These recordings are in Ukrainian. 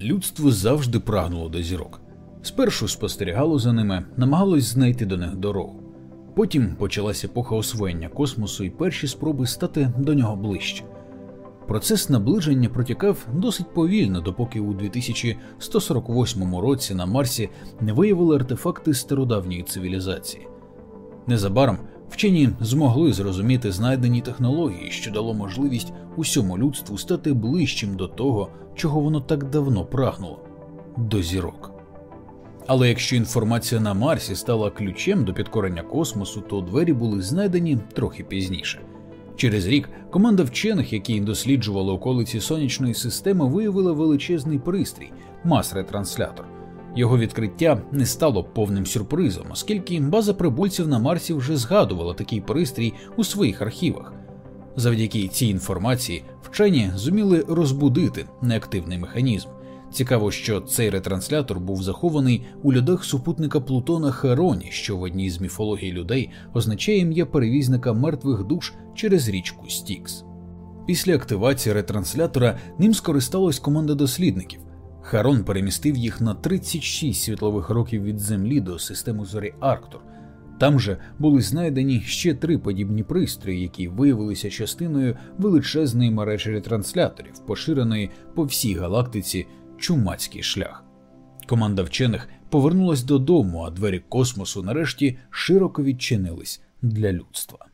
Людство завжди прагнуло до зірок. Спершу спостерігало за ними, намагалось знайти до них дорогу. Потім почалася епоха освоєння космосу і перші спроби стати до нього ближче. Процес наближення протікав досить повільно, допоки у 2148 році на Марсі не виявили артефакти стародавньої цивілізації. Незабаром вчені змогли зрозуміти знайдені технології, що дало можливість усьому людству стати ближчим до того, чого воно так давно прагнуло до зірок. Але якщо інформація на Марсі стала ключем до підкорення космосу, то двері були знайдені трохи пізніше. Через рік команда вчених, які досліджували околиці сонячної системи, виявила величезний пристрій мас-ретранслятор. Його відкриття не стало повним сюрпризом, оскільки база прибульців на Марсі вже згадувала такий пристрій у своїх архівах. Завдяки цій інформації вчені зуміли розбудити неактивний механізм. Цікаво, що цей ретранслятор був захований у льодах супутника Плутона Хероні, що в одній з міфологій людей означає ім'я перевізника мертвих душ через річку Стікс. Після активації ретранслятора ним скористалась команда дослідників. Харон перемістив їх на 36 світлових років від Землі до системи зорі Арктур. Там же були знайдені ще три подібні пристрої, які виявилися частиною величезної мережі ретрансляторів, поширеної по всій галактиці чумацький шлях. Команда вчених повернулась додому, а двері космосу нарешті широко відчинились для людства.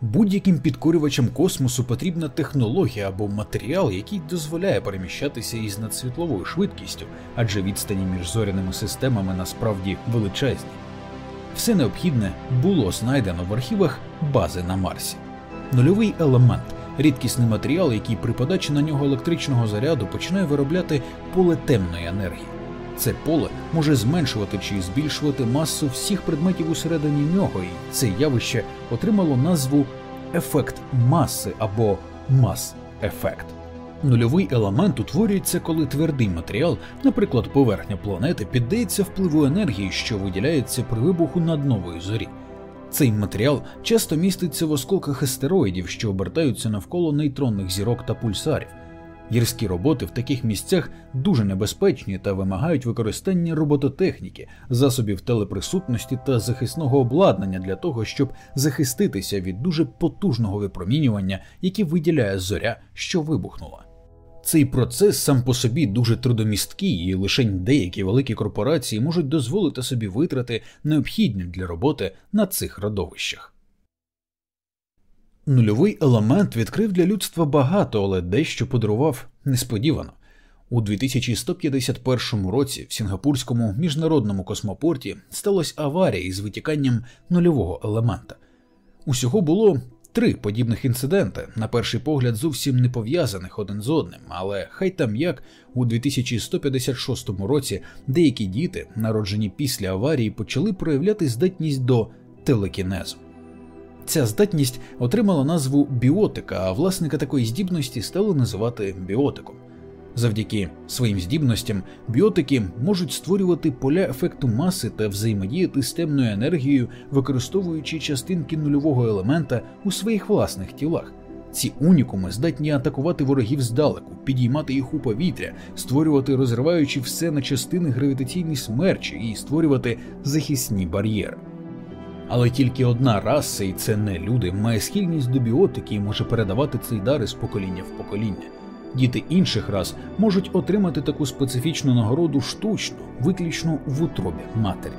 Будь-яким підкорювачам космосу потрібна технологія або матеріал, який дозволяє переміщатися із надсвітловою швидкістю, адже відстані між зоряними системами насправді величезні. Все необхідне було знайдено в архівах бази на Марсі. Нульовий елемент рідкісний матеріал, який при подачі на нього електричного заряду починає виробляти поле темної енергії. Це поле може зменшувати чи збільшувати масу всіх предметів усередині нього, і це явище отримало назву ефект маси або мас-ефект. Нульовий елемент утворюється, коли твердий матеріал, наприклад, поверхня планети, піддається впливу енергії, що виділяється при вибуху над новою зорі. Цей матеріал часто міститься в осколках астероїдів, що обертаються навколо нейтронних зірок та пульсарів. Гірські роботи в таких місцях дуже небезпечні та вимагають використання робототехніки, засобів телеприсутності та захисного обладнання для того, щоб захиститися від дуже потужного випромінювання, яке виділяє зоря, що вибухнула. Цей процес сам по собі дуже трудомісткий, і лише деякі великі корпорації можуть дозволити собі витрати необхідні для роботи на цих родовищах. Нульовий елемент відкрив для людства багато, але дещо подарував несподівано. У 2151 році в Сінгапурському міжнародному космопорті сталася аварія із витіканням нульового елемента. Усього було три подібних інциденти, на перший погляд, зовсім не пов'язаних один з одним, але хай там як у 2156 році деякі діти, народжені після аварії, почали проявляти здатність до телекінезу. Ця здатність отримала назву біотика, а власника такої здібності стали називати біотиком. Завдяки своїм здібностям біотики можуть створювати поля ефекту маси та взаємодіяти з темною енергією, використовуючи частинки нульового елемента у своїх власних тілах. Ці унікуми здатні атакувати ворогів здалеку, підіймати їх у повітря, створювати розриваючи все на частини гравітаційні смерчі і створювати захисні бар'єри. Але тільки одна раса, і це не люди, має схильність до біотики і може передавати цей дар із покоління в покоління. Діти інших рас можуть отримати таку специфічну нагороду штучно, виключно в утробі матері.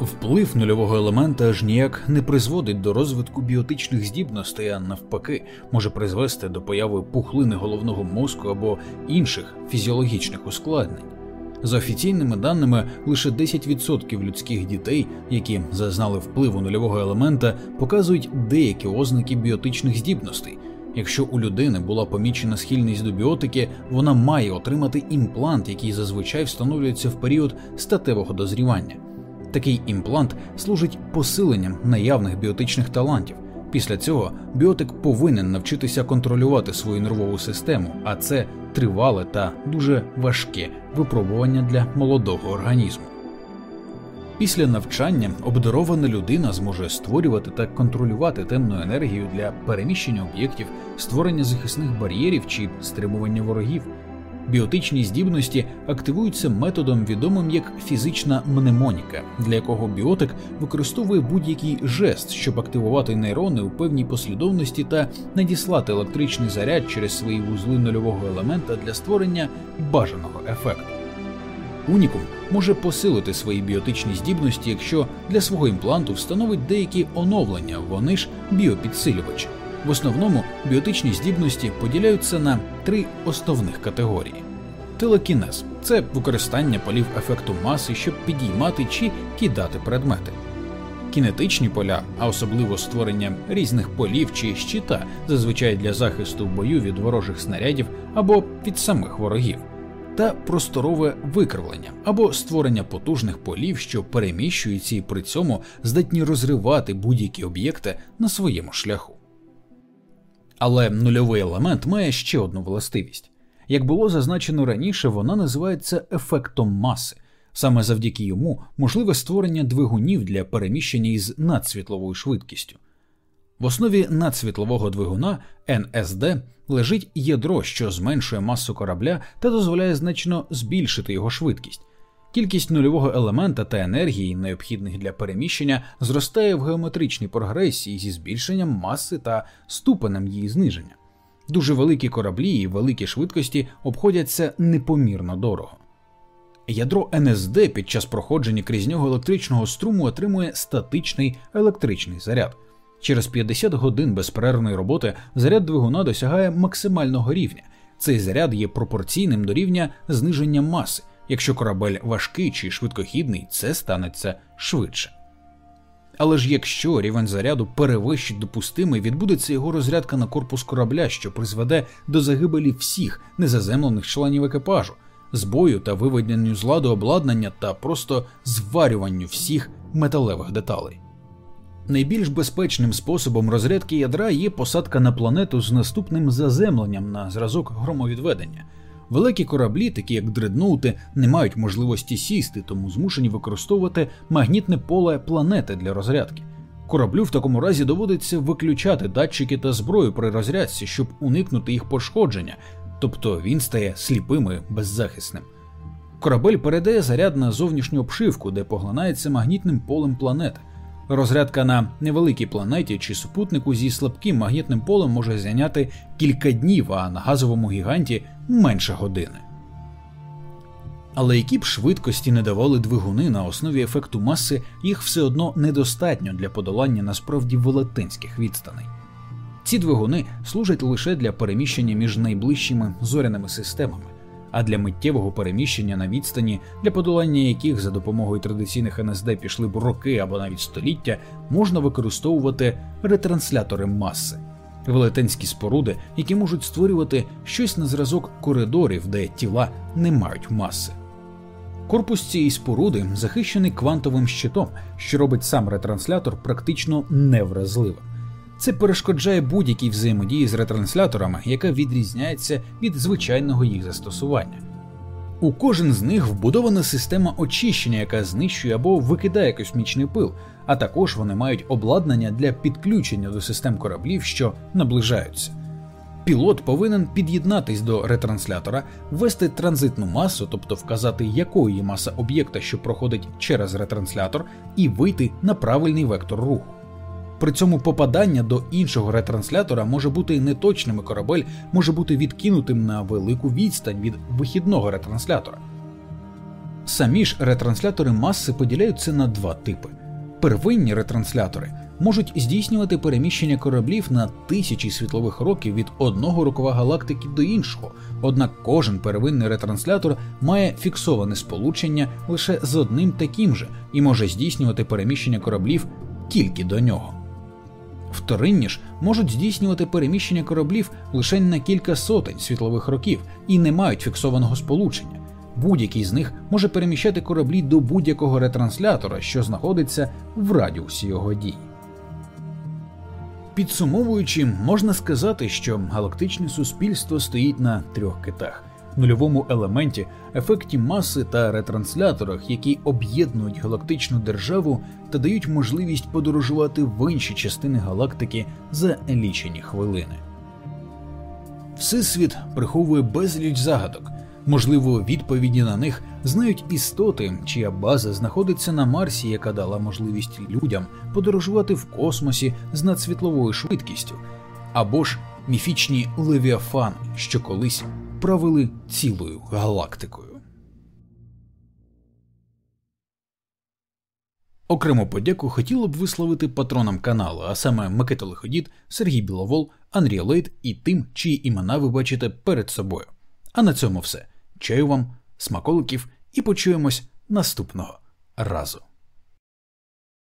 Вплив нульового елемента аж ніяк не призводить до розвитку біотичних здібностей, а навпаки, може призвести до появи пухлини головного мозку або інших фізіологічних ускладнень. За офіційними даними, лише 10% людських дітей, які зазнали впливу нульового елемента, показують деякі ознаки біотичних здібностей. Якщо у людини була помічена схильність до біотики, вона має отримати імплант, який зазвичай встановлюється в період статевого дозрівання. Такий імплант служить посиленням наявних біотичних талантів. Після цього біотик повинен навчитися контролювати свою нервову систему, а це тривале та дуже важке випробування для молодого організму. Після навчання обдарована людина зможе створювати та контролювати темну енергію для переміщення об'єктів, створення захисних бар'єрів чи стримування ворогів. Біотичні здібності активуються методом, відомим як фізична мнемоніка, для якого біотик використовує будь-який жест, щоб активувати нейрони у певній послідовності та надіслати електричний заряд через свої вузли нульового елемента для створення бажаного ефекту. Унікум може посилити свої біотичні здібності, якщо для свого імпланту встановить деякі оновлення, вони ж біопідсилювачі. В основному біотичні здібності поділяються на три основних категорії. Телекінез це використання полів ефекту маси, щоб підіймати чи кидати предмети. Кінетичні поля, а особливо створення різних полів чи щита, зазвичай для захисту в бою від ворожих снарядів або від самих ворогів, та просторове викривлення або створення потужних полів, що переміщуються і при цьому здатні розривати будь-які об'єкти на своєму шляху. Але нульовий елемент має ще одну властивість. Як було зазначено раніше, вона називається ефектом маси. Саме завдяки йому можливе створення двигунів для переміщення із надсвітловою швидкістю. В основі надсвітлового двигуна NSD лежить ядро, що зменшує масу корабля та дозволяє значно збільшити його швидкість. Кількість нульового елемента та енергії, необхідних для переміщення, зростає в геометричній прогресії зі збільшенням маси та ступенем її зниження. Дуже великі кораблі і великі швидкості обходяться непомірно дорого. Ядро НСД під час проходження крізь нього електричного струму отримує статичний електричний заряд. Через 50 годин безперервної роботи заряд двигуна досягає максимального рівня. Цей заряд є пропорційним до рівня зниження маси. Якщо корабель важкий чи швидкохідний, це станеться швидше. Але ж якщо рівень заряду перевищить допустимий, відбудеться його розрядка на корпус корабля, що призведе до загибелі всіх незаземлених членів екіпажу, збою та виведенню з ладу обладнання та просто зварюванню всіх металевих деталей. Найбільш безпечним способом розрядки ядра є посадка на планету з наступним заземленням на зразок громовідведення. Великі кораблі, такі як дредноути, не мають можливості сісти, тому змушені використовувати магнітне поле планети для розрядки. Кораблю в такому разі доводиться виключати датчики та зброю при розрядці, щоб уникнути їх пошкодження, тобто він стає сліпим і беззахисним. Корабель передає заряд на зовнішню обшивку, де поглинається магнітним полем планети. Розрядка на невеликій планеті чи супутнику зі слабким магнітним полем може зайняти кілька днів, а на газовому гіганті менше години. Але які б швидкості не давали двигуни на основі ефекту маси, їх все одно недостатньо для подолання насправді велетенських відстаней. Ці двигуни служать лише для переміщення між найближчими зоряними системами а для миттєвого переміщення на відстані, для подолання яких за допомогою традиційних НСД пішли б роки або навіть століття, можна використовувати ретранслятори маси, велетенські споруди, які можуть створювати щось на зразок коридорів, де тіла не мають маси. Корпус цієї споруди захищений квантовим щитом, що робить сам ретранслятор практично невразливим. Це перешкоджає будь-якій взаємодії з ретрансляторами, яка відрізняється від звичайного їх застосування. У кожен з них вбудована система очищення, яка знищує або викидає космічний пил, а також вони мають обладнання для підключення до систем кораблів, що наближаються. Пілот повинен під'єднатись до ретранслятора, ввести транзитну масу, тобто вказати, якою є маса об'єкта, що проходить через ретранслятор, і вийти на правильний вектор руху. При цьому попадання до іншого ретранслятора може бути неточним і корабель може бути відкинутим на велику відстань від вихідного ретранслятора. Самі ж ретранслятори маси поділяються на два типи. Первинні ретранслятори можуть здійснювати переміщення кораблів на тисячі світлових років від одного рукава галактики до іншого, однак кожен первинний ретранслятор має фіксоване сполучення лише з одним таким же і може здійснювати переміщення кораблів тільки до нього. Вторинні ж можуть здійснювати переміщення кораблів лише на кілька сотень світлових років і не мають фіксованого сполучення. Будь-який з них може переміщати кораблі до будь-якого ретранслятора, що знаходиться в радіусі його дій. Підсумовуючи, можна сказати, що галактичне суспільство стоїть на трьох китах. Нульовому елементі, ефекті маси та ретрансляторах, які об'єднують галактичну державу та дають можливість подорожувати в інші частини галактики за лічені хвилини. Всесвіт приховує безліч загадок. Можливо, відповіді на них знають істоти, чия база знаходиться на Марсі, яка дала можливість людям подорожувати в космосі з надсвітловою швидкістю, або ж міфічні левіафани, що колись правили цілою галактикою. Окрему подяку хотіло б висловити патронам каналу, а саме Микита Лиходіт, Сергій Біловол, Андрій Лейт і тим, чиї імена ви бачите перед собою. А на цьому все. Чаю вам, смаколиків і почуємось наступного разу.